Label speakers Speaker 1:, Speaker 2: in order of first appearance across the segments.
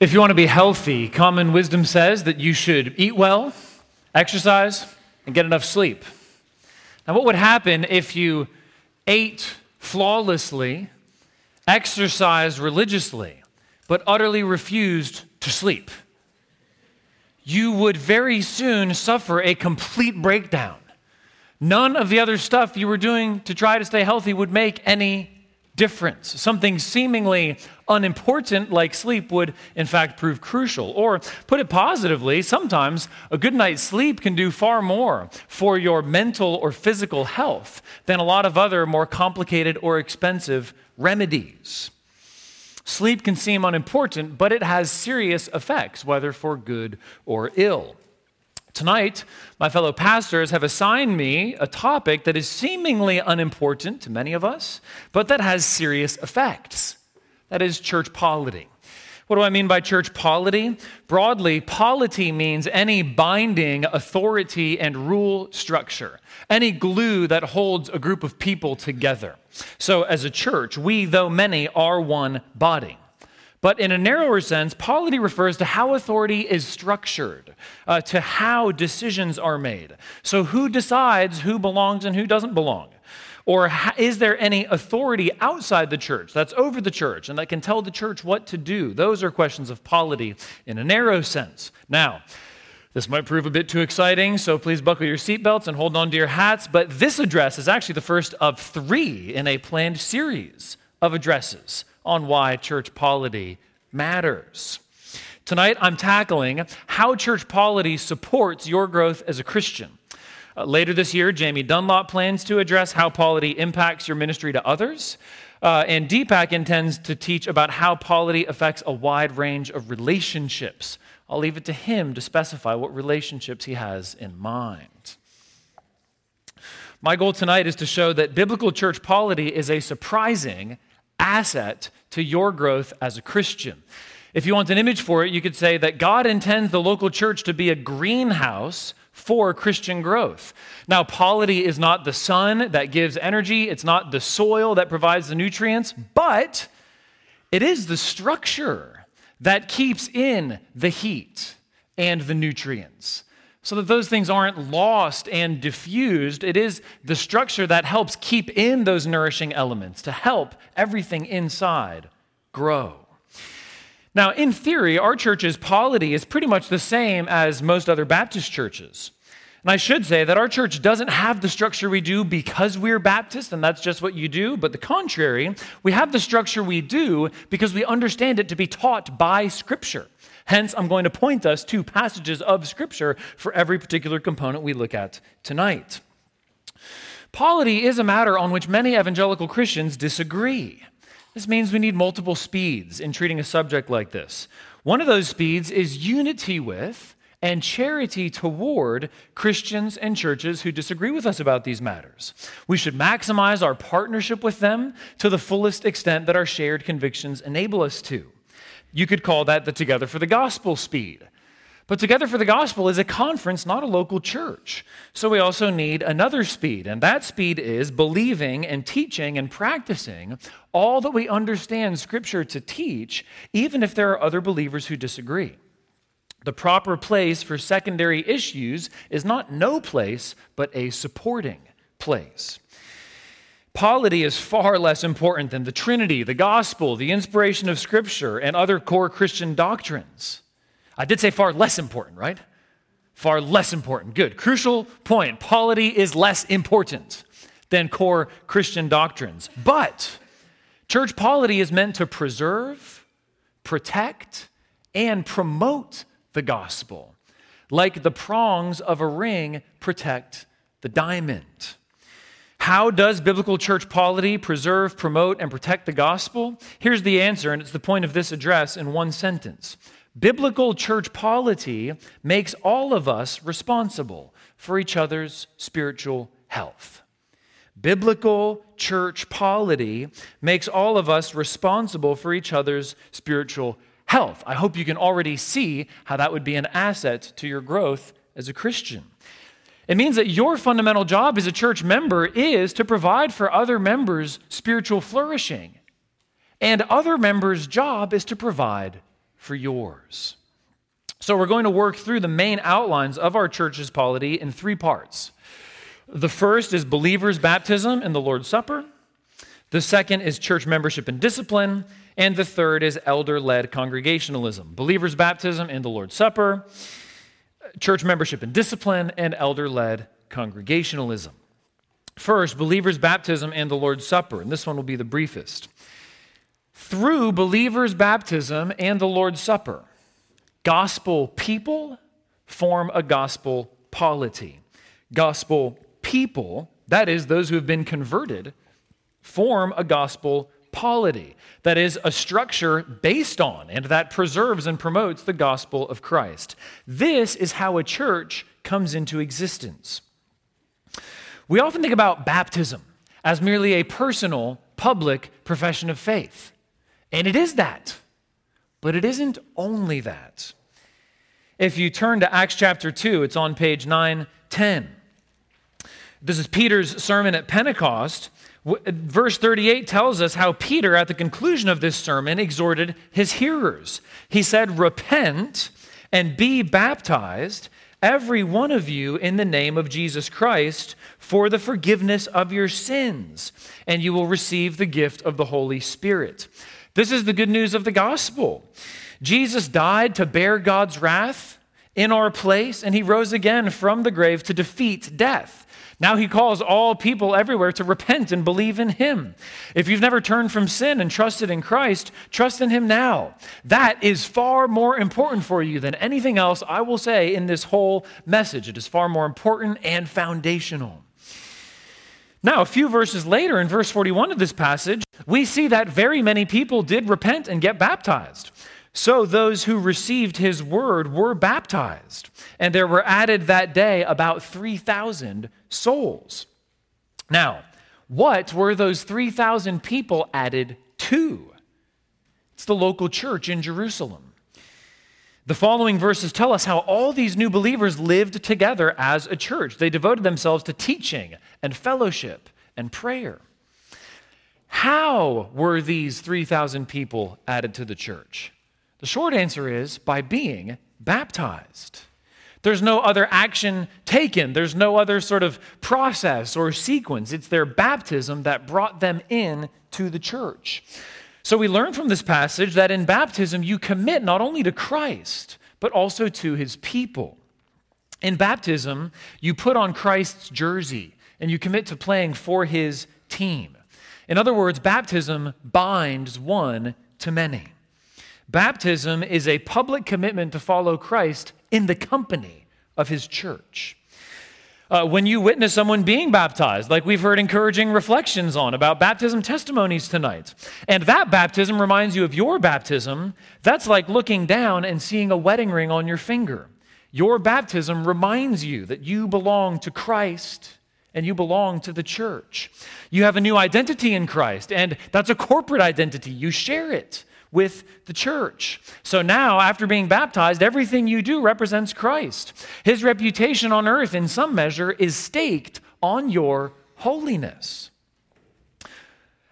Speaker 1: If you want to be healthy, common wisdom says that you should eat well, exercise, and get enough sleep. Now, what would happen if you ate flawlessly, exercised religiously, but utterly refused to sleep? You would very soon suffer a complete breakdown. None of the other stuff you were doing to try to stay healthy would make any difference. Something seemingly unimportant like sleep would, in fact, prove crucial. Or, put it positively, sometimes a good night's sleep can do far more for your mental or physical health than a lot of other more complicated or expensive remedies. Sleep can seem unimportant, but it has serious effects, whether for good or ill. Tonight, my fellow pastors have assigned me a topic that is seemingly unimportant to many of us, but that has serious effects. That is church polity. What do I mean by church polity? Broadly, polity means any binding authority and rule structure, any glue that holds a group of people together. So, as a church, we, though many, are one body. But in a narrower sense, polity refers to how authority is structured, uh, to how decisions are made. So, who decides who belongs and who doesn't belong? Or is there any authority outside the church that's over the church and that can tell the church what to do? Those are questions of polity in a narrow sense. Now, this might prove a bit too exciting, so please buckle your seatbelts and hold on to your hats. But this address is actually the first of three in a planned series of addresses on why church polity matters. Tonight, I'm tackling how church polity supports your growth as a Christian. Uh, later this year, Jamie Dunlop plans to address how polity impacts your ministry to others. Uh, and Deepak intends to teach about how polity affects a wide range of relationships. I'll leave it to him to specify what relationships he has in mind. My goal tonight is to show that biblical church polity is a surprising asset to your growth as a Christian. If you want an image for it, you could say that God intends the local church to be a greenhouse for Christian growth. Now, polity is not the sun that gives energy, it's not the soil that provides the nutrients, but it is the structure that keeps in the heat and the nutrients so that those things aren't lost and diffused. It is the structure that helps keep in those nourishing elements to help everything inside grow. Now, in theory, our church's polity is pretty much the same as most other Baptist churches. And I should say that our church doesn't have the structure we do because we're Baptist and that's just what you do, but the contrary, we have the structure we do because we understand it to be taught by Scripture. Hence, I'm going to point us to passages of Scripture for every particular component we look at tonight. Polity is a matter on which many evangelical Christians disagree. This means we need multiple speeds in treating a subject like this. One of those speeds is unity with and charity toward Christians and churches who disagree with us about these matters. We should maximize our partnership with them to the fullest extent that our shared convictions enable us to. You could call that the Together for the Gospel speed. But Together for the Gospel is a conference, not a local church. So we also need another speed, and that speed is believing and teaching and practicing all that we understand Scripture to teach, even if there are other believers who disagree. The proper place for secondary issues is not no place, but a supporting place. Polity is far less important than the Trinity, the gospel, the inspiration of Scripture, and other core Christian doctrines. I did say far less important, right? Far less important. Good. Crucial point. Polity is less important than core Christian doctrines. But church polity is meant to preserve, protect, and promote the gospel, like the prongs of a ring protect the diamond. How does biblical church polity preserve, promote, and protect the gospel? Here's the answer, and it's the point of this address in one sentence. Biblical church polity makes all of us responsible for each other's spiritual health. Biblical church polity makes all of us responsible for each other's spiritual health. I hope you can already see how that would be an asset to your growth as a Christian. It means that your fundamental job as a church member is to provide for other members' spiritual flourishing. And other members' job is to provide for yours. So, we're going to work through the main outlines of our church's polity in three parts. The first is believers' baptism and the Lord's Supper. The second is church membership and discipline. And the third is elder led congregationalism believers' baptism and the Lord's Supper, church membership and discipline, and elder led congregationalism. First, believers' baptism and the Lord's Supper. And this one will be the briefest. Through believers' baptism and the Lord's Supper, Gospel people form a gospel polity. Gospel people, that is, those who have been converted, form a gospel polity. That is, a structure based on and that preserves and promotes the gospel of Christ. This is how a church comes into existence. We often think about baptism as merely a personal, public profession of faith. And it is that. But it isn't only that. If you turn to Acts chapter 2, it's on page 910. This is Peter's sermon at Pentecost. Verse 38 tells us how Peter, at the conclusion of this sermon, exhorted his hearers. He said, Repent and be baptized, every one of you, in the name of Jesus Christ, for the forgiveness of your sins, and you will receive the gift of the Holy Spirit. This is the good news of the gospel. Jesus died to bear God's wrath in our place, and he rose again from the grave to defeat death. Now he calls all people everywhere to repent and believe in him. If you've never turned from sin and trusted in Christ, trust in him now. That is far more important for you than anything else I will say in this whole message. It is far more important and foundational. Now, a few verses later, in verse 41 of this passage, we see that very many people did repent and get baptized. So those who received his word were baptized, and there were added that day about 3,000 souls. Now, what were those 3,000 people added to? It's the local church in Jerusalem. The following verses tell us how all these new believers lived together as a church. They devoted themselves to teaching and fellowship and prayer. How were these 3,000 people added to the church? The short answer is by being baptized. There's no other action taken. There's no other sort of process or sequence. It's their baptism that brought them in to the church. So we learn from this passage that in baptism you commit not only to Christ, but also to his people. In baptism, you put on Christ's jersey and you commit to playing for his team. In other words, baptism binds one to many. Baptism is a public commitment to follow Christ in the company of his church. Uh, when you witness someone being baptized, like we've heard encouraging reflections on about baptism testimonies tonight, and that baptism reminds you of your baptism, that's like looking down and seeing a wedding ring on your finger. Your baptism reminds you that you belong to Christ and you belong to the church. You have a new identity in Christ, and that's a corporate identity. You share it with the church. So now, after being baptized, everything you do represents Christ. His reputation on earth, in some measure, is staked on your holiness.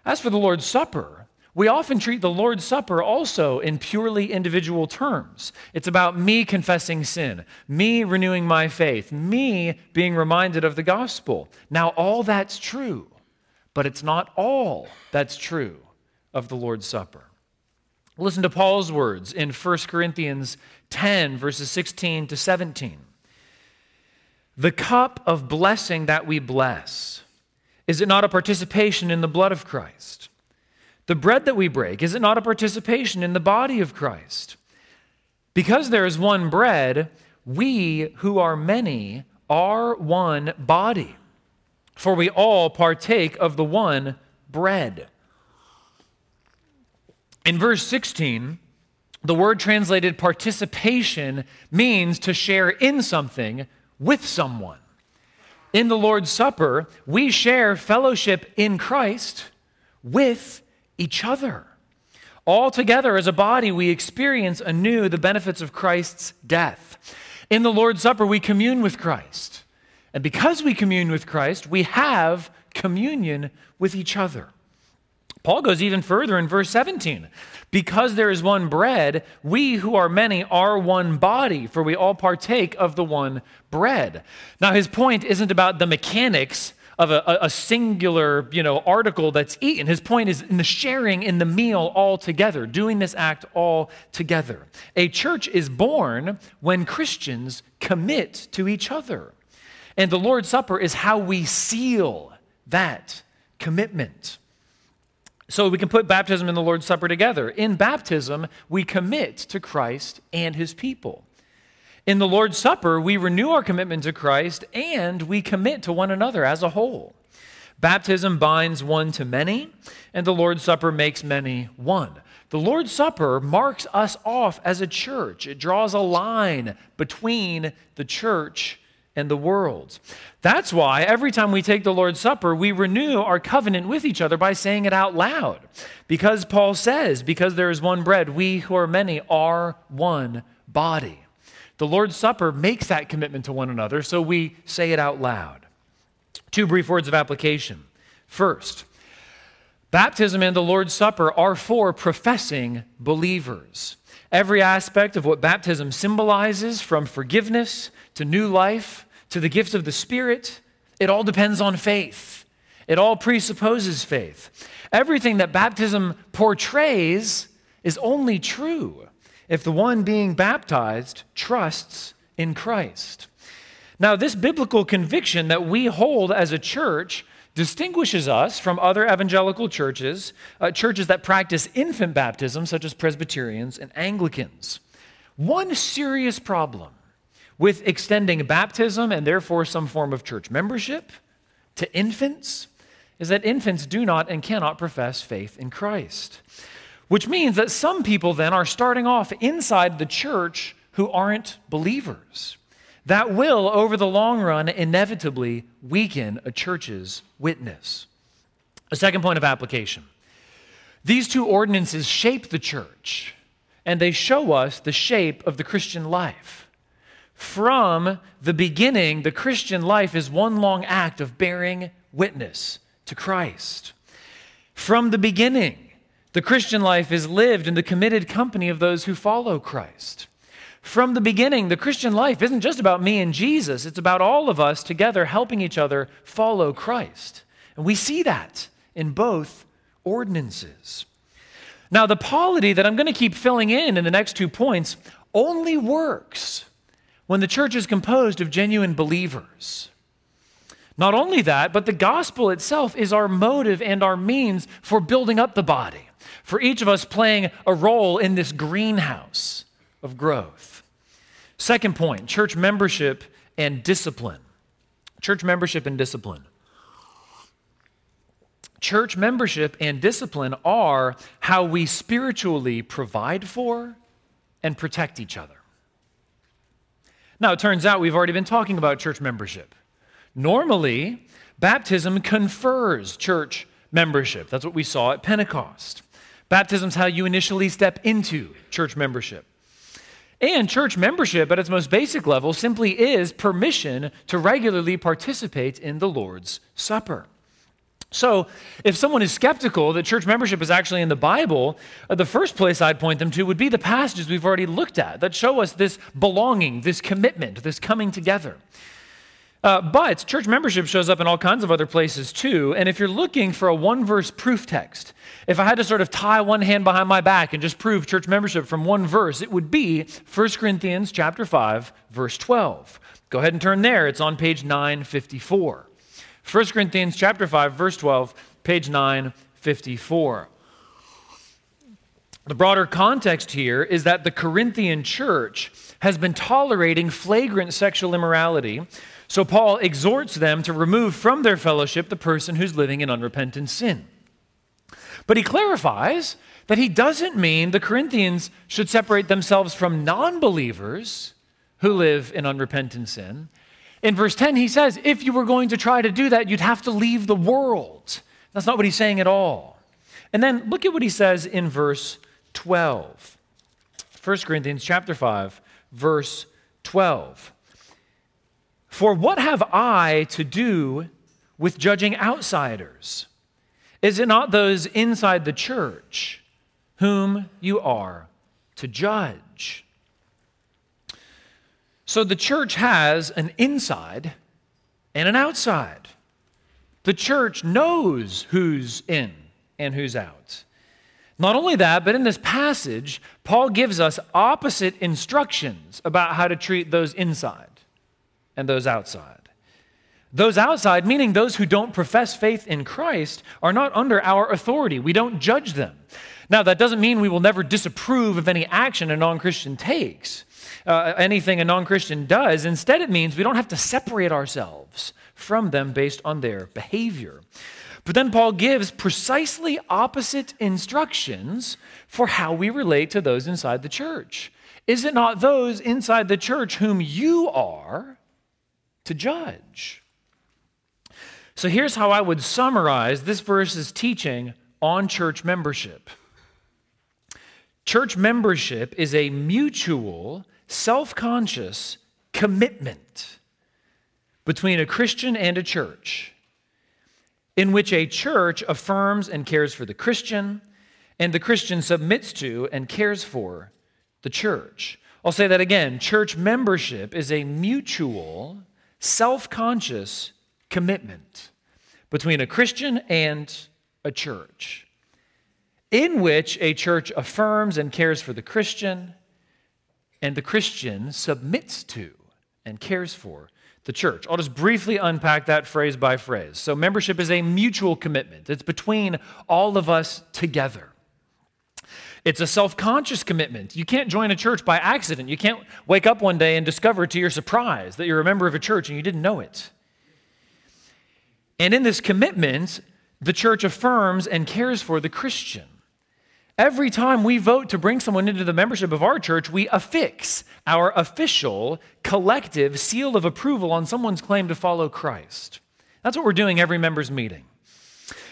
Speaker 1: As for the Lord's Supper, we often treat the Lord's Supper also in purely individual terms. It's about me confessing sin, me renewing my faith, me being reminded of the gospel. Now, all that's true, but it's not all that's true of the Lord's Supper. Listen to Paul's words in 1 Corinthians 10, verses 16 to 17. The cup of blessing that we bless, is it not a participation in the blood of Christ? The bread that we break, is it not a participation in the body of Christ? Because there is one bread, we who are many are one body, for we all partake of the one bread. In verse 16, the word translated participation means to share in something with someone. In the Lord's Supper, we share fellowship in Christ with each other. All together as a body, we experience anew the benefits of Christ's death. In the Lord's Supper, we commune with Christ. And because we commune with Christ, we have communion with each other. Paul goes even further in verse 17. Because there is one bread, we who are many are one body, for we all partake of the one bread. Now, his point isn't about the mechanics of a, a, singular you know, article that's eaten. His point is in the sharing in the meal all together, doing this act all together. A church is born when Christians commit to each other. And the Lord's Supper is how we seal that commitment. So we can put baptism and the Lord's Supper together. In baptism, we commit to Christ and his people. In the Lord's Supper, we renew our commitment to Christ and we commit to one another as a whole. Baptism binds one to many, and the Lord's Supper makes many one. The Lord's Supper marks us off as a church. It draws a line between the church and the world. That's why every time we take the Lord's Supper, we renew our covenant with each other by saying it out loud. Because Paul says, because there is one bread, we who are many are one body. The Lord's Supper makes that commitment to one another, so we say it out loud. Two brief words of application. First, baptism and the Lord's Supper are for professing believers. Every aspect of what baptism symbolizes, from forgiveness to new life to the gift of the Spirit, it all depends on faith. It all presupposes faith. Everything that baptism portrays is only true if the one being baptized trusts in Christ. Now, this biblical conviction that we hold as a church distinguishes us from other evangelical churches, uh, churches that practice infant baptism, such as Presbyterians and Anglicans. One serious problem with extending baptism and therefore some form of church membership to infants is that infants do not and cannot profess faith in Christ. Which means that some people then are starting off inside the church who aren't believers. That will, over the long run, inevitably weaken a church's witness. A second point of application these two ordinances shape the church, and they show us the shape of the Christian life. From the beginning, the Christian life is one long act of bearing witness to Christ. From the beginning, the Christian life is lived in the committed company of those who follow Christ. From the beginning, the Christian life isn't just about me and Jesus, it's about all of us together helping each other follow Christ. And we see that in both ordinances. Now, the polity that I'm going to keep filling in in the next two points only works when the church is composed of genuine believers. Not only that, but the gospel itself is our motive and our means for building up the body for each of us playing a role in this greenhouse of growth. Second point church membership and discipline. Church membership and discipline. Church membership and discipline are how we spiritually provide for and protect each other. Now, it turns out we've already been talking about church membership. Normally, baptism confers church membership. That's what we saw at Pentecost. Baptism is how you initially step into church membership. And church membership, at its most basic level, simply is permission to regularly participate in the Lord's Supper. So, if someone is skeptical that church membership is actually in the Bible, uh, the first place I'd point them to would be the passages we've already looked at that show us this belonging, this commitment, this coming together. Uh, but church membership shows up in all kinds of other places too. And if you're looking for a one verse proof text, if I had to sort of tie one hand behind my back and just prove church membership from one verse, it would be 1 Corinthians chapter 5, verse 12. Go ahead and turn there. It's on page 954. 1 Corinthians chapter 5, verse 12, page 954. The broader context here is that the Corinthian church has been tolerating flagrant sexual immorality so Paul exhorts them to remove from their fellowship the person who's living in unrepentant sin. But he clarifies that he doesn't mean the Corinthians should separate themselves from non believers who live in unrepentant sin. In verse 10, he says, if you were going to try to do that, you'd have to leave the world. That's not what he's saying at all. And then look at what he says in verse 12. 1 Corinthians chapter 5, verse 12. For what have I to do with judging outsiders? Is it not those inside the church whom you are to judge? So the church has an inside and an outside. The church knows who's in and who's out. Not only that, but in this passage, Paul gives us opposite instructions about how to treat those inside and those outside. Those outside, meaning those who don't profess faith in Christ, are not under our authority. We don't judge them. Now, that doesn't mean we will never disapprove of any action a non Christian takes, uh, anything a non Christian does. Instead, it means we don't have to separate ourselves from them based on their behavior. But then Paul gives precisely opposite instructions for how we relate to those inside the church. Is it not those inside the church whom you are to judge? So here's how I would summarize this verse's teaching on church membership. Church membership is a mutual, self conscious commitment between a Christian and a church, in which a church affirms and cares for the Christian, and the Christian submits to and cares for the church. I'll say that again. Church membership is a mutual, self conscious commitment between a Christian and a church, in which a church affirms and cares for the Christian, and the Christian submits to and cares for the church. I'll just briefly unpack that phrase by phrase. So, membership is a mutual commitment, it's between all of us together. It's a self conscious commitment. You can't join a church by accident. You can't wake up one day and discover to your surprise that you're a member of a church and you didn't know it. And in this commitment, the church affirms and cares for the Christian. Every time we vote to bring someone into the membership of our church, we affix our official, collective seal of approval on someone's claim to follow Christ. That's what we're doing every members' meeting.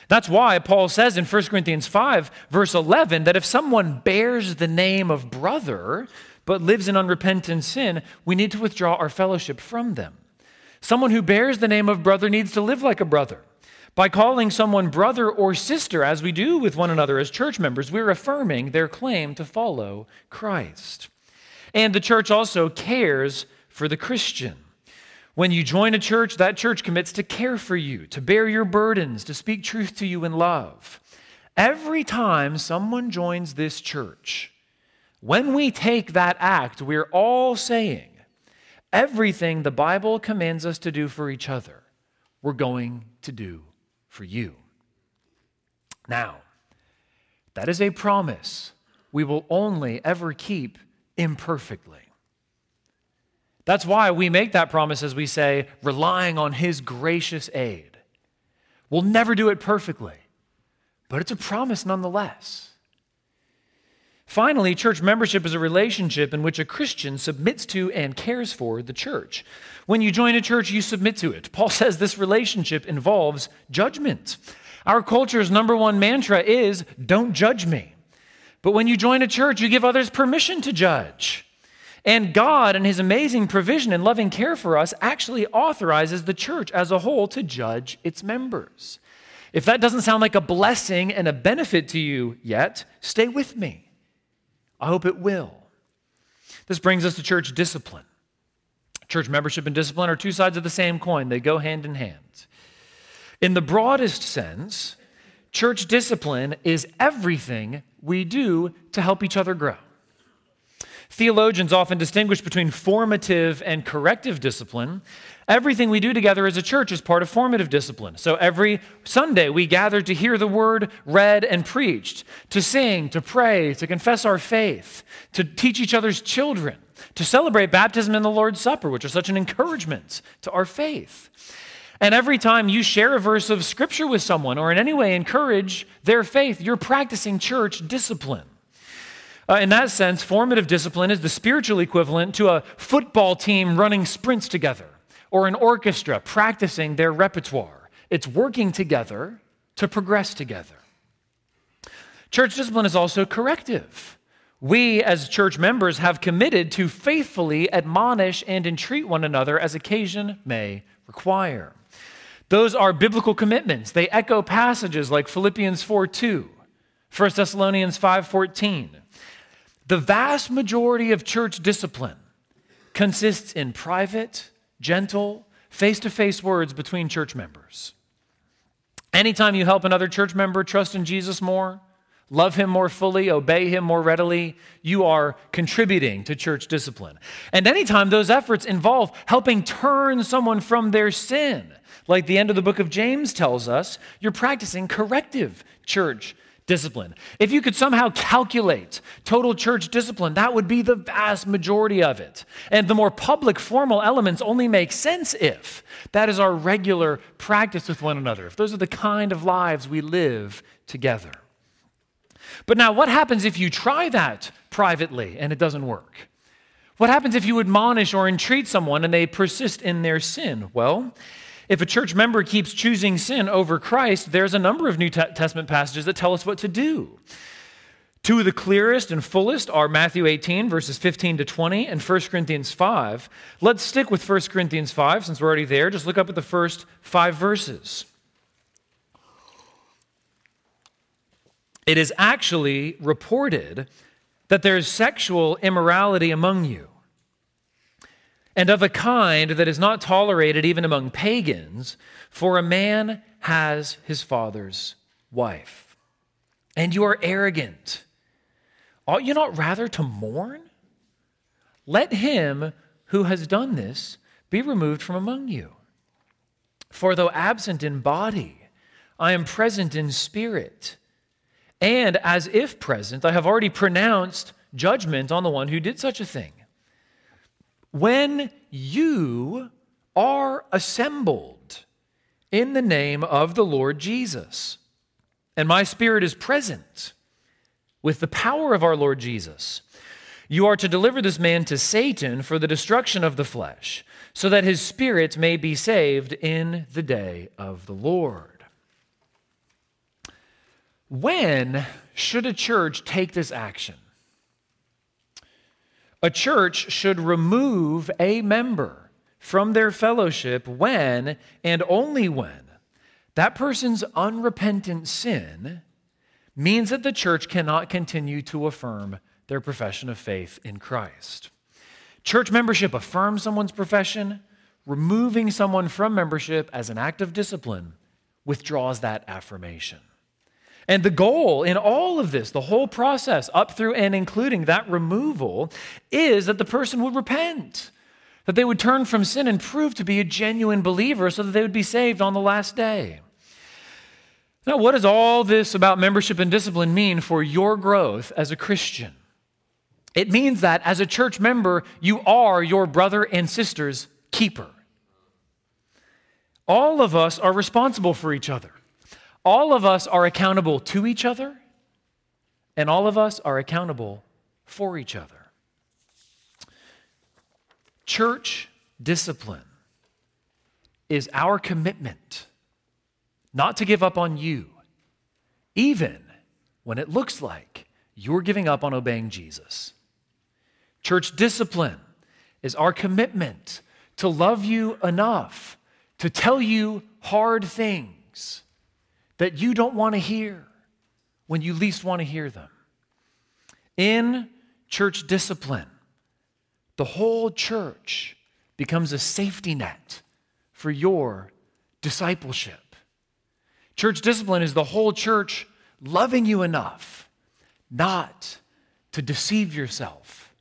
Speaker 1: That's why Paul says in 1 Corinthians 5, verse 11, that if someone bears the name of brother but lives in unrepentant sin, we need to withdraw our fellowship from them. Someone who bears the name of brother needs to live like a brother. By calling someone brother or sister, as we do with one another as church members, we're affirming their claim to follow Christ. And the church also cares for the Christian. When you join a church, that church commits to care for you, to bear your burdens, to speak truth to you in love. Every time someone joins this church, when we take that act, we're all saying, Everything the Bible commands us to do for each other, we're going to do for you. Now, that is a promise we will only ever keep imperfectly. That's why we make that promise, as we say, relying on His gracious aid. We'll never do it perfectly, but it's a promise nonetheless. Finally, church membership is a relationship in which a Christian submits to and cares for the church. When you join a church, you submit to it. Paul says this relationship involves judgment. Our culture's number one mantra is don't judge me. But when you join a church, you give others permission to judge. And God, in His amazing provision and loving care for us, actually authorizes the church as a whole to judge its members. If that doesn't sound like a blessing and a benefit to you yet, stay with me. I hope it will. This brings us to church discipline. Church membership and discipline are two sides of the same coin, they go hand in hand. In the broadest sense, church discipline is everything we do to help each other grow. Theologians often distinguish between formative and corrective discipline. Everything we do together as a church is part of formative discipline. So every Sunday we gather to hear the word read and preached, to sing, to pray, to confess our faith, to teach each other's children, to celebrate baptism and the Lord's Supper, which are such an encouragement to our faith. And every time you share a verse of scripture with someone or in any way encourage their faith, you're practicing church discipline. Uh, in that sense, formative discipline is the spiritual equivalent to a football team running sprints together or an orchestra practicing their repertoire. It's working together to progress together. Church discipline is also corrective. We, as church members, have committed to faithfully admonish and entreat one another as occasion may require. Those are biblical commitments. They echo passages like Philippians 4 2, 1 Thessalonians 5 14. The vast majority of church discipline consists in private, gentle, face to face words between church members. Anytime you help another church member trust in Jesus more, love him more fully, obey him more readily, you are contributing to church discipline. And anytime those efforts involve helping turn someone from their sin, like the end of the book of James tells us, you're practicing corrective church discipline. If you could somehow calculate total church discipline, that would be the vast majority of it. And the more public, formal elements only make sense if that is our regular practice with one another, if those are the kind of lives we live together. But now, what happens if you try that privately and it doesn't work? What happens if you admonish or entreat someone and they persist in their sin? Well, if a church member keeps choosing sin over Christ, there's a number of New Testament passages that tell us what to do. Two of the clearest and fullest are Matthew 18, verses 15 to 20, and 1 Corinthians 5. Let's stick with 1 Corinthians 5 since we're already there. Just look up at the first five verses. It is actually reported that there's sexual immorality among you and of a kind that is not tolerated even among pagans, for a man has his father's wife. And you are arrogant. Ought you not rather to mourn? Let him who has done this be removed from among you. For though absent in body, I am present in spirit. And as if present, I have already pronounced judgment on the one who did such a thing when you are assembled in the name of the Lord Jesus, and my spirit is present with the power of our Lord Jesus. You are to deliver this man to Satan for the destruction of the flesh, so that his spirit may be saved in the day of the Lord. When should a church take this action? A church should remove a member from their fellowship when and only when that person's unrepentant sin means that the church cannot continue to affirm their profession of faith in Christ. Church membership affirms someone's profession, removing someone from membership as an act of discipline withdraws that affirmation. And the goal in all of this, the whole process, up through and including that removal, is that the person would repent, that they would turn from sin and prove to be a genuine believer so that they would be saved on the last day. Now, what does all this about membership and discipline mean for your growth as a Christian? It means that as a church member, you are your brother and sister's keeper. All of us are responsible for each other all of us are accountable to each other, and all of us are accountable for each other. Church discipline is our commitment not to give up on you, even when it looks like you're giving up on obeying Jesus. Church discipline is our commitment to love you enough to tell you hard things that you don't want to hear when you least want to hear them. In church discipline, the whole church becomes a safety net for your discipleship. Church discipline is the whole church loving you enough not to deceive yourself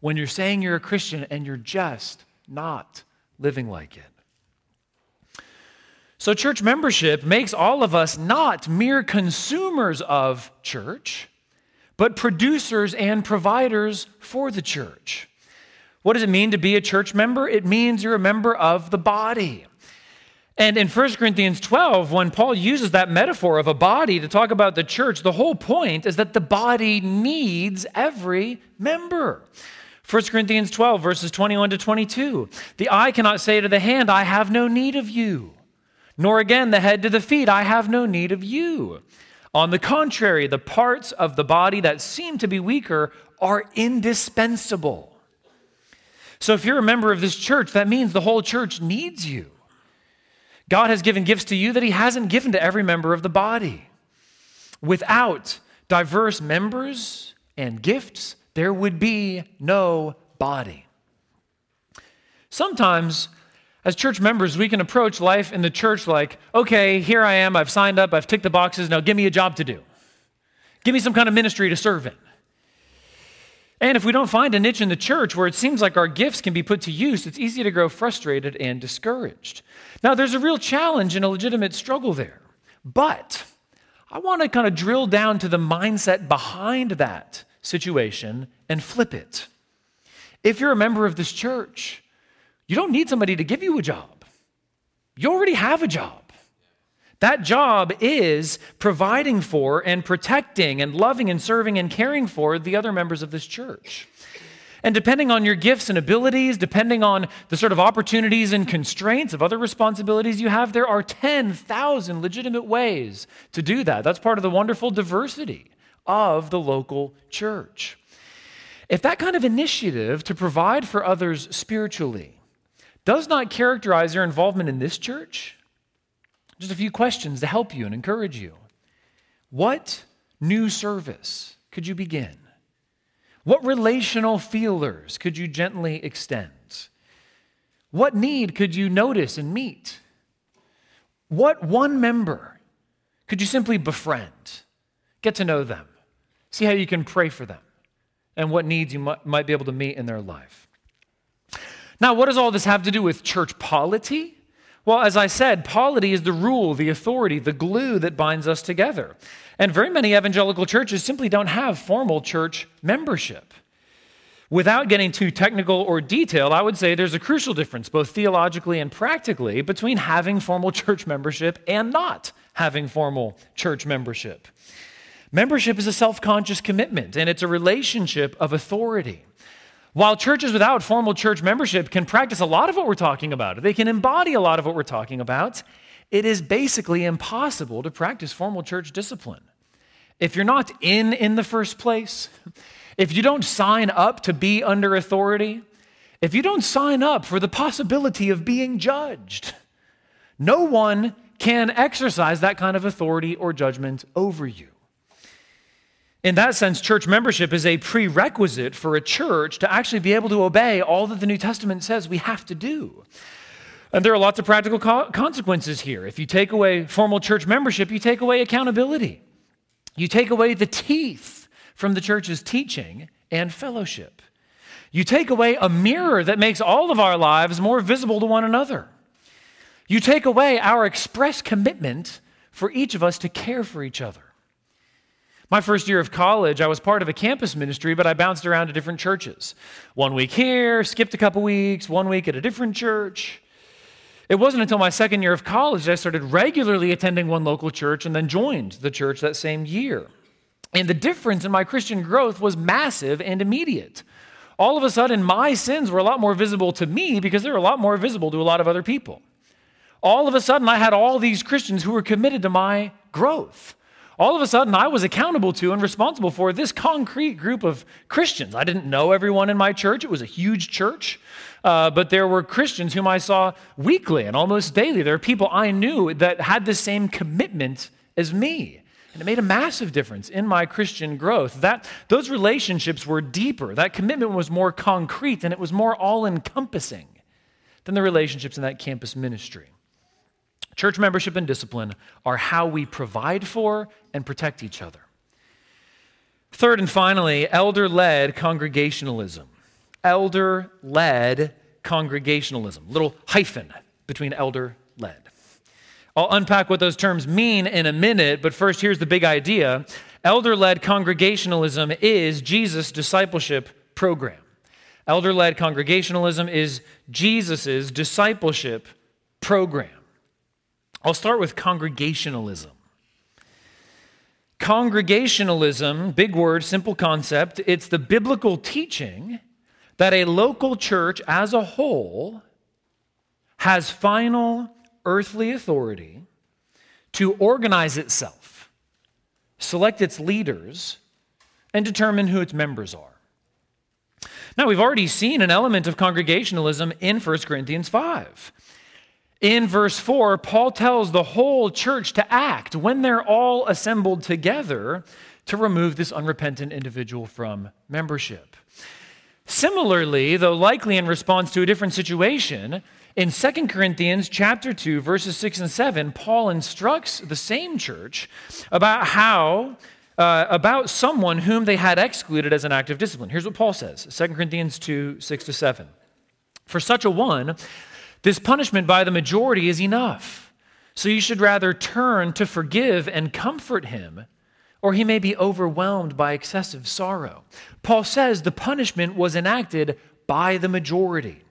Speaker 1: when you're saying you're a Christian and you're just not living like it. So, church membership makes all of us not mere consumers of church, but producers and providers for the church. What does it mean to be a church member? It means you're a member of the body. And in 1 Corinthians 12, when Paul uses that metaphor of a body to talk about the church, the whole point is that the body needs every member. 1 Corinthians 12, verses 21 to 22. The eye cannot say to the hand, I have no need of you nor again the head to the feet, I have no need of you. On the contrary, the parts of the body that seem to be weaker are indispensable. So if you're a member of this church, that means the whole church needs you. God has given gifts to you that He hasn't given to every member of the body. Without diverse members and gifts, there would be no body. Sometimes, as church members, we can approach life in the church like, okay, here I am, I've signed up, I've ticked the boxes, now give me a job to do. Give me some kind of ministry to serve in. And if we don't find a niche in the church where it seems like our gifts can be put to use, it's easy to grow frustrated and discouraged. Now, there's a real challenge and a legitimate struggle there. But I want to kind of drill down to the mindset behind that situation and flip it. If you're a member of this church, you don't need somebody to give you a job, you already have a job. That job is providing for and protecting and loving and serving and caring for the other members of this church. And depending on your gifts and abilities, depending on the sort of opportunities and constraints of other responsibilities you have, there are 10,000 legitimate ways to do that. That's part of the wonderful diversity of the local church. If that kind of initiative to provide for others spiritually does not characterize your involvement in this church, just a few questions to help you and encourage you. What new service could you begin? What relational feelers could you gently extend? What need could you notice and meet? What one member could you simply befriend? Get to know them. See how you can pray for them and what needs you might, might be able to meet in their life. Now, what does all this have to do with church polity? Well, as I said, polity is the rule, the authority, the glue that binds us together. And very many evangelical churches simply don't have formal church membership. Without getting too technical or detailed, I would say there's a crucial difference, both theologically and practically, between having formal church membership and not having formal church membership. Membership is a self conscious commitment, and it's a relationship of authority. While churches without formal church membership can practice a lot of what we're talking about, they can embody a lot of what we're talking about, it is basically impossible to practice formal church discipline. If you're not in in the first place, if you don't sign up to be under authority, if you don't sign up for the possibility of being judged, no one can exercise that kind of authority or judgment over you. In that sense, church membership is a prerequisite for a church to actually be able to obey all that the New Testament says we have to do. And there are lots of practical co- consequences here. If you take away formal church membership, you take away accountability. You take away the teeth from the church's teaching and fellowship. You take away a mirror that makes all of our lives more visible to one another. You take away our express commitment for each of us to care for each other. My first year of college, I was part of a campus ministry, but I bounced around to different churches. One week here, skipped a couple weeks, one week at a different church. It wasn't until my second year of college that I started regularly attending one local church and then joined the church that same year. And the difference in my Christian growth was massive and immediate. All of a sudden, my sins were a lot more visible to me because they were a lot more visible to a lot of other people. All of a sudden, I had all these Christians who were committed to my growth all of a sudden I was accountable to and responsible for this concrete group of Christians. I didn't know everyone in my church, it was a huge church, uh, but there were Christians whom I saw weekly and almost daily. There are people I knew that had the same commitment as me. And it made a massive difference in my Christian growth. That, those relationships were deeper. That commitment was more concrete and it was more all encompassing than the relationships in that campus ministry. Church membership and discipline are how we provide for and protect each other. Third and finally, elder led congregationalism. Elder led congregationalism. Little hyphen between elder led. I'll unpack what those terms mean in a minute, but first, here's the big idea elder led congregationalism is Jesus' discipleship program. Elder led congregationalism is Jesus' discipleship program. I'll start with congregationalism. Congregationalism, big word, simple concept, it's the biblical teaching that a local church as a whole has final earthly authority to organize itself, select its leaders, and determine who its members are. Now, we've already seen an element of congregationalism in 1 Corinthians 5. In verse 4, Paul tells the whole church to act when they're all assembled together to remove this unrepentant individual from membership. Similarly, though likely in response to a different situation, in 2 Corinthians chapter 2 verses 6 and 7, Paul instructs the same church about how uh, about someone whom they had excluded as an act of discipline. Here's what Paul says 2 Corinthians 2 6 to 7. For such a one, this punishment by the majority is enough. So you should rather turn to forgive and comfort him, or he may be overwhelmed by excessive sorrow. Paul says the punishment was enacted by the majority.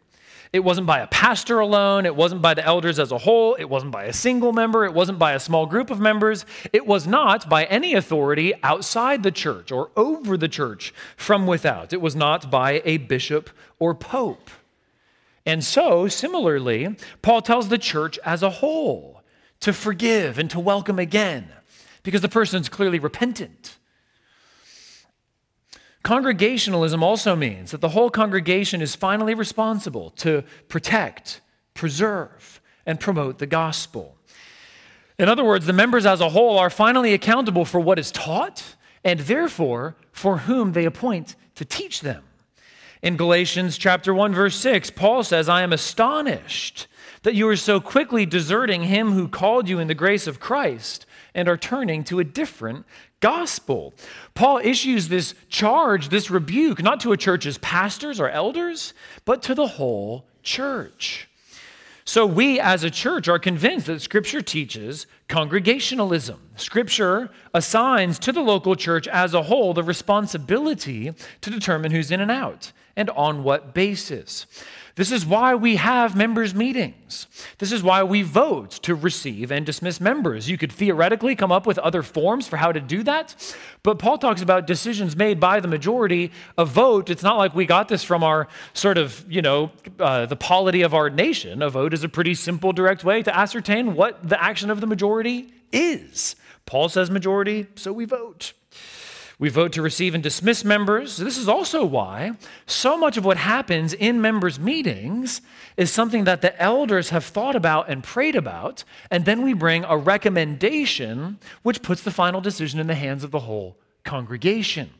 Speaker 1: It wasn't by a pastor alone. It wasn't by the elders as a whole. It wasn't by a single member. It wasn't by a small group of members. It was not by any authority outside the church or over the church from without. It was not by a bishop or pope. And so, similarly, Paul tells the church as a whole to forgive and to welcome again because the person's clearly repentant. Congregationalism also means that the whole congregation is finally responsible to protect, preserve, and promote the gospel. In other words, the members as a whole are finally accountable for what is taught and therefore for whom they appoint to teach them. In Galatians chapter 1 verse 6, Paul says, "I am astonished that you are so quickly deserting him who called you in the grace of Christ and are turning to a different gospel. Paul issues this charge, this rebuke, not to a church's pastors or elders, but to the whole church. So, we as a church are convinced that Scripture teaches congregationalism. Scripture assigns to the local church as a whole the responsibility to determine who's in and out and on what basis. This is why we have members' meetings. This is why we vote to receive and dismiss members. You could theoretically come up with other forms for how to do that, but Paul talks about decisions made by the majority. A vote, it's not like we got this from our sort of, you know, uh, the polity of our nation. A vote is a pretty simple, direct way to ascertain what the action of the majority is. Paul says majority, so we vote. We vote to receive and dismiss members. This is also why so much of what happens in members' meetings is something that the elders have thought about and prayed about, and then we bring a recommendation which puts the final decision in the hands of the whole congregation.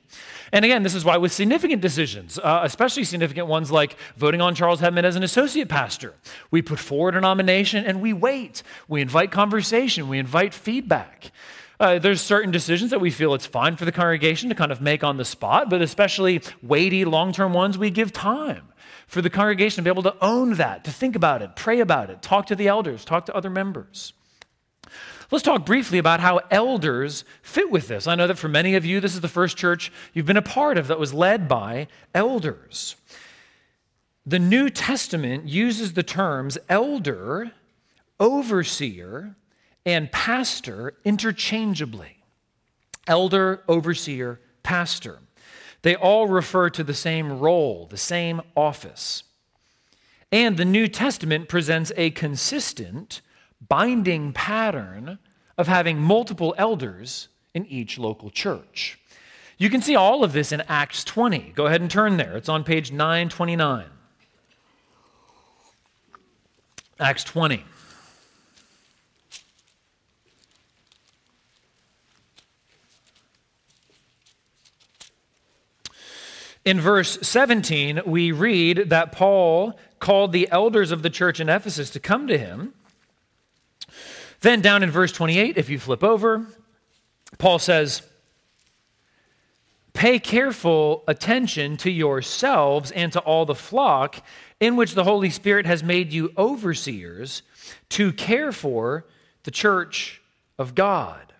Speaker 1: And again, this is why with significant decisions, uh, especially significant ones like voting on Charles Hedman as an associate pastor, we put forward a nomination and we wait. We invite conversation, we invite feedback. Uh, there's certain decisions that we feel it's fine for the congregation to kind of make on the spot, but especially weighty, long term ones, we give time for the congregation to be able to own that, to think about it, pray about it, talk to the elders, talk to other members. Let's talk briefly about how elders fit with this. I know that for many of you, this is the first church you've been a part of that was led by elders. The New Testament uses the terms elder, overseer, and pastor interchangeably elder, overseer, pastor. They all refer to the same role, the same office. And the New Testament presents a consistent, binding pattern of having multiple elders in each local church. You can see all of this in Acts 20. Go ahead and turn there. It's on page 929. Acts 20. In verse 17, we read that Paul called the elders of the church in Ephesus to come to him. Then, down in verse 28, if you flip over, Paul says, Pay careful attention to yourselves and to all the flock in which the Holy Spirit has made you overseers to care for the church of God,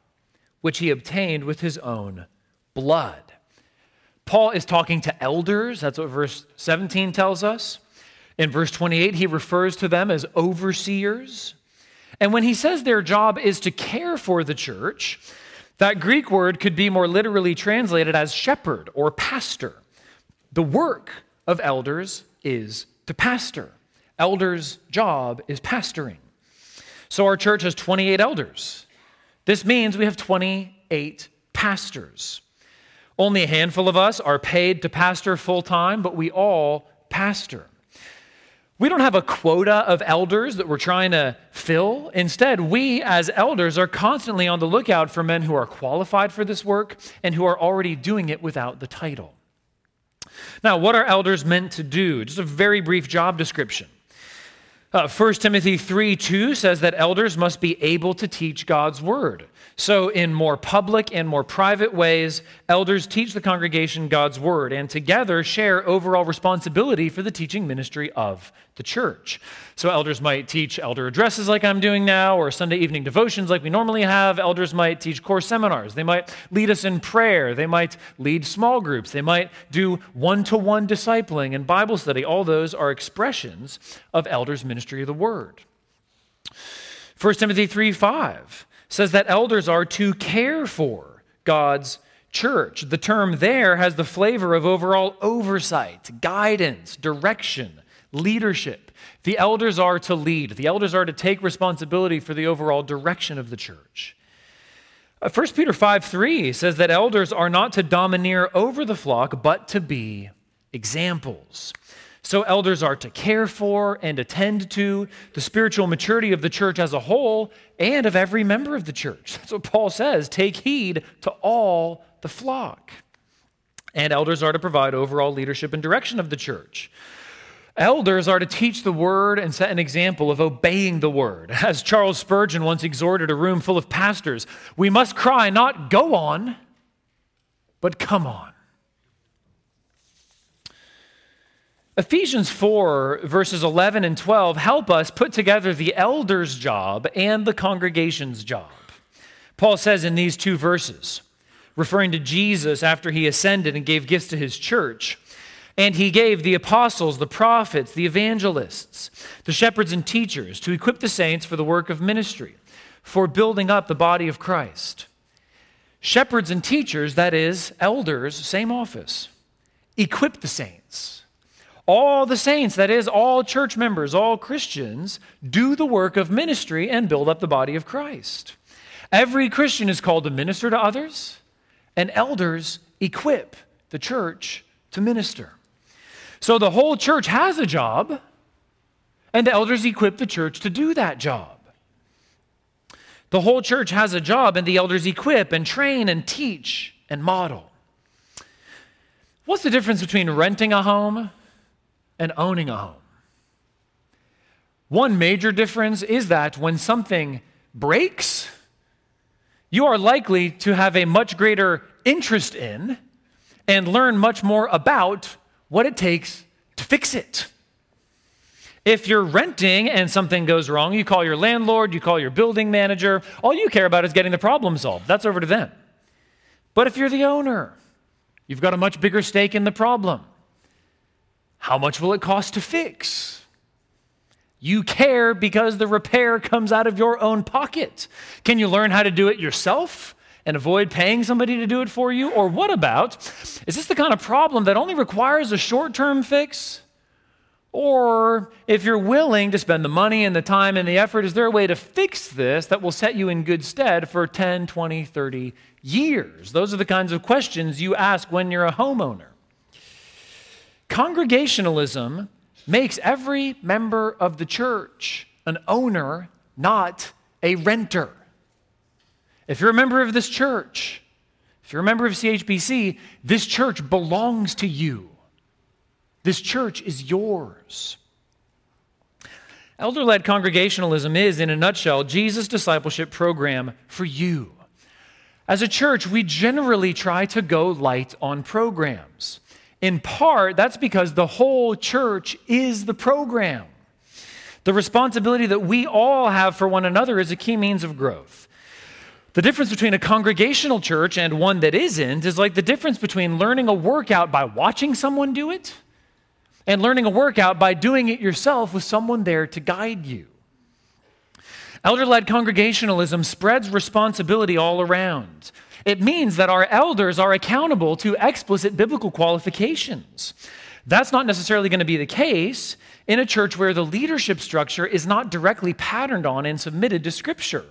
Speaker 1: which he obtained with his own blood. Paul is talking to elders. That's what verse 17 tells us. In verse 28, he refers to them as overseers. And when he says their job is to care for the church, that Greek word could be more literally translated as shepherd or pastor. The work of elders is to pastor. Elders' job is pastoring. So our church has 28 elders. This means we have 28 pastors. Only a handful of us are paid to pastor full time, but we all pastor. We don't have a quota of elders that we're trying to fill. Instead, we as elders are constantly on the lookout for men who are qualified for this work and who are already doing it without the title. Now, what are elders meant to do? Just a very brief job description. Uh, 1 Timothy 3 2 says that elders must be able to teach God's word. So, in more public and more private ways, elders teach the congregation God's word and together share overall responsibility for the teaching ministry of the church. So, elders might teach elder addresses like I'm doing now, or Sunday evening devotions like we normally have. Elders might teach core seminars. They might lead us in prayer. They might lead small groups. They might do one to one discipling and Bible study. All those are expressions of elders' ministry of the word. 1 Timothy 3 5 says that elders are to care for God's church. The term there has the flavor of overall oversight, guidance, direction, leadership. The elders are to lead, the elders are to take responsibility for the overall direction of the church. 1 uh, Peter 5 3 says that elders are not to domineer over the flock, but to be examples. So, elders are to care for and attend to the spiritual maturity of the church as a whole and of every member of the church. That's what Paul says. Take heed to all the flock. And elders are to provide overall leadership and direction of the church. Elders are to teach the word and set an example of obeying the word. As Charles Spurgeon once exhorted a room full of pastors, we must cry not go on, but come on. Ephesians 4, verses 11 and 12 help us put together the elder's job and the congregation's job. Paul says in these two verses, referring to Jesus after he ascended and gave gifts to his church, and he gave the apostles, the prophets, the evangelists, the shepherds and teachers to equip the saints for the work of ministry, for building up the body of Christ. Shepherds and teachers, that is, elders, same office, equip the saints all the saints, that is, all church members, all Christians, do the work of ministry and build up the body of Christ. Every Christian is called to minister to others, and elders equip the church to minister. So the whole church has a job, and the elders equip the church to do that job. The whole church has a job, and the elders equip and train and teach and model. What's the difference between renting a home and owning a home. One major difference is that when something breaks, you are likely to have a much greater interest in and learn much more about what it takes to fix it. If you're renting and something goes wrong, you call your landlord, you call your building manager. All you care about is getting the problem solved. That's over to them. But if you're the owner, you've got a much bigger stake in the problem. How much will it cost to fix? You care because the repair comes out of your own pocket. Can you learn how to do it yourself and avoid paying somebody to do it for you? Or what about, is this the kind of problem that only requires a short term fix? Or if you're willing to spend the money and the time and the effort, is there a way to fix this that will set you in good stead for 10, 20, 30 years? Those are the kinds of questions you ask when you're a homeowner. Congregationalism makes every member of the church an owner, not a renter. If you're a member of this church, if you're a member of CHBC, this church belongs to you. This church is yours. Elder led congregationalism is, in a nutshell, Jesus' discipleship program for you. As a church, we generally try to go light on programs. In part, that's because the whole church is the program. The responsibility that we all have for one another is a key means of growth. The difference between a congregational church and one that isn't is like the difference between learning a workout by watching someone do it and learning a workout by doing it yourself with someone there to guide you. Elder led congregationalism spreads responsibility all around. It means that our elders are accountable to explicit biblical qualifications. That's not necessarily going to be the case in a church where the leadership structure is not directly patterned on and submitted to Scripture.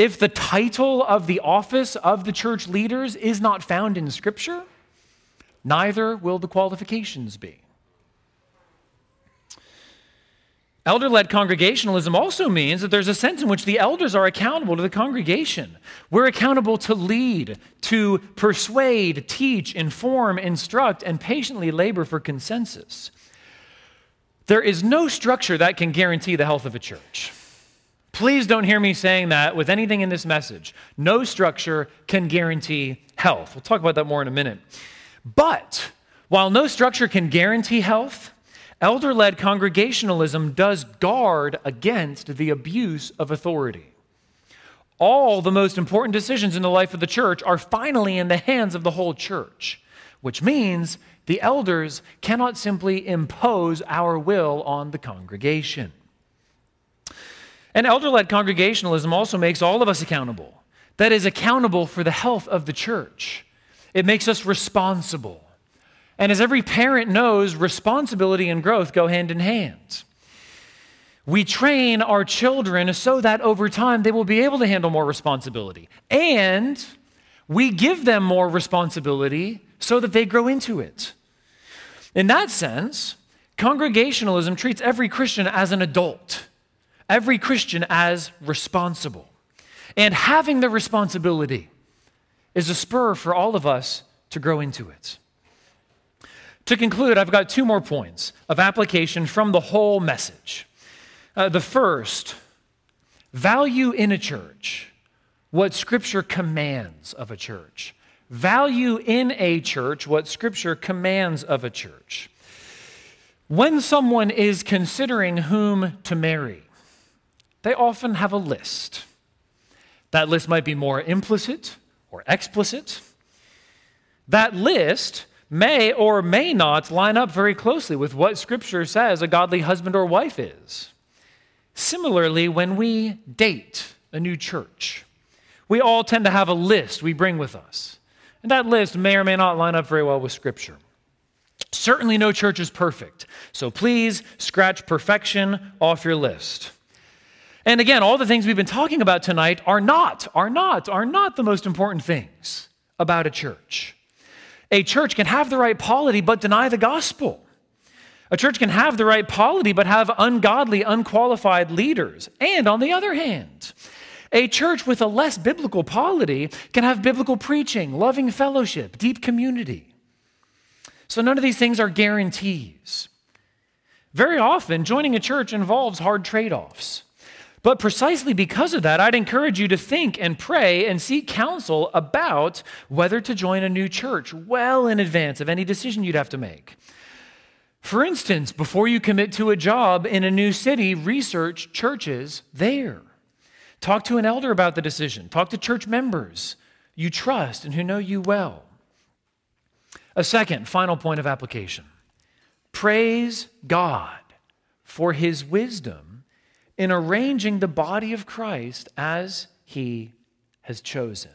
Speaker 1: If the title of the office of the church leaders is not found in Scripture, neither will the qualifications be. Elder led congregationalism also means that there's a sense in which the elders are accountable to the congregation. We're accountable to lead, to persuade, teach, inform, instruct, and patiently labor for consensus. There is no structure that can guarantee the health of a church. Please don't hear me saying that with anything in this message. No structure can guarantee health. We'll talk about that more in a minute. But while no structure can guarantee health, elder led congregationalism does guard against the abuse of authority. All the most important decisions in the life of the church are finally in the hands of the whole church, which means the elders cannot simply impose our will on the congregation. And elder led congregationalism also makes all of us accountable. That is, accountable for the health of the church. It makes us responsible. And as every parent knows, responsibility and growth go hand in hand. We train our children so that over time they will be able to handle more responsibility. And we give them more responsibility so that they grow into it. In that sense, congregationalism treats every Christian as an adult every Christian as responsible. And having the responsibility is a spur for all of us to grow into it. To conclude, I've got two more points of application from the whole message. Uh, the first, value in a church what Scripture commands of a church. Value in a church what Scripture commands of a church. When someone is considering whom to marry, they often have a list. That list might be more implicit or explicit. That list may or may not line up very closely with what Scripture says a godly husband or wife is. Similarly, when we date a new church, we all tend to have a list we bring with us. And that list may or may not line up very well with Scripture. Certainly, no church is perfect. So please scratch perfection off your list. And again, all the things we've been talking about tonight are not, are not, are not the most important things about a church. A church can have the right polity but deny the gospel. A church can have the right polity but have ungodly, unqualified leaders. And on the other hand, a church with a less biblical polity can have biblical preaching, loving fellowship, deep community. So none of these things are guarantees. Very often, joining a church involves hard trade offs. But precisely because of that, I'd encourage you to think and pray and seek counsel about whether to join a new church well in advance of any decision you'd have to make. For instance, before you commit to a job in a new city, research churches there. Talk to an elder about the decision. Talk to church members you trust and who know you well. A second, final point of application praise God for his wisdom in arranging the body of Christ as he has chosen.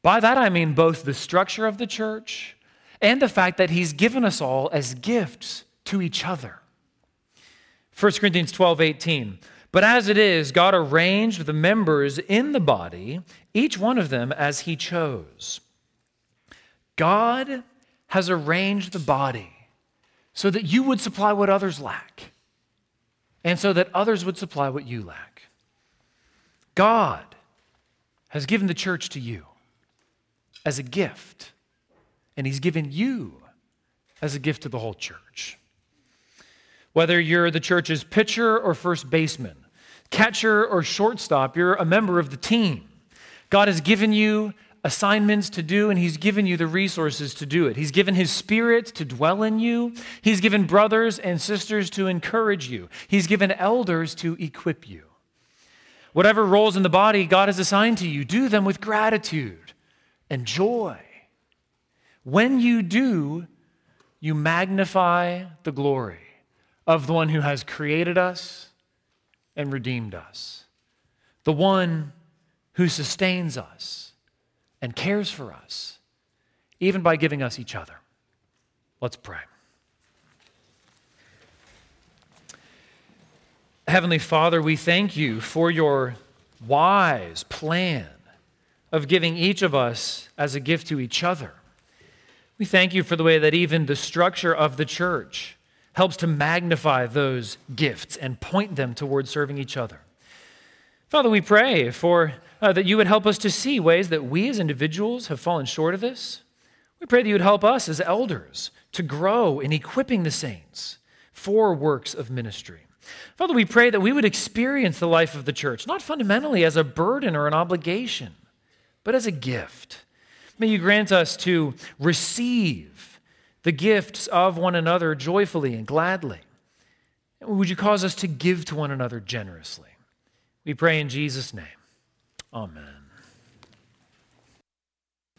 Speaker 1: By that I mean both the structure of the church and the fact that he's given us all as gifts to each other. 1 Corinthians 12 18. But as it is, God arranged the members in the body, each one of them as he chose. God has arranged the body so that you would supply what others lack and so that others would supply what you lack. God has given the church to you as a gift, and He's given you as a gift to the whole church. Whether you're the church's pitcher or first baseman, catcher or shortstop, you're a member of the team. God has given you assignments to do, and He's given you the resources to do it. He's given His Spirit to dwell in you. He's given brothers and sisters to encourage you. He's given elders to equip you. Whatever roles in the body God has assigned to you, do them with gratitude and joy. When you do, you magnify the glory of the one who has created us and redeemed us, the one who sustains us and cares for us, even by giving us each other. Let's pray. Heavenly Father, we thank you for your wise plan of giving each of us as a gift to each other. We thank you for the way that even the structure of the church helps to magnify those gifts and point them towards serving each other. Father, we pray for uh, that you would help us to see ways that we as individuals have fallen short of this. We pray that you would help us as elders to grow in equipping the saints for works of ministry. Father, we pray that we would experience the life of the church, not fundamentally as a burden or an obligation, but as a gift. May you grant us to receive the gifts of one another joyfully and gladly. Would you cause us to give to one another generously? We pray in Jesus' name. Amen.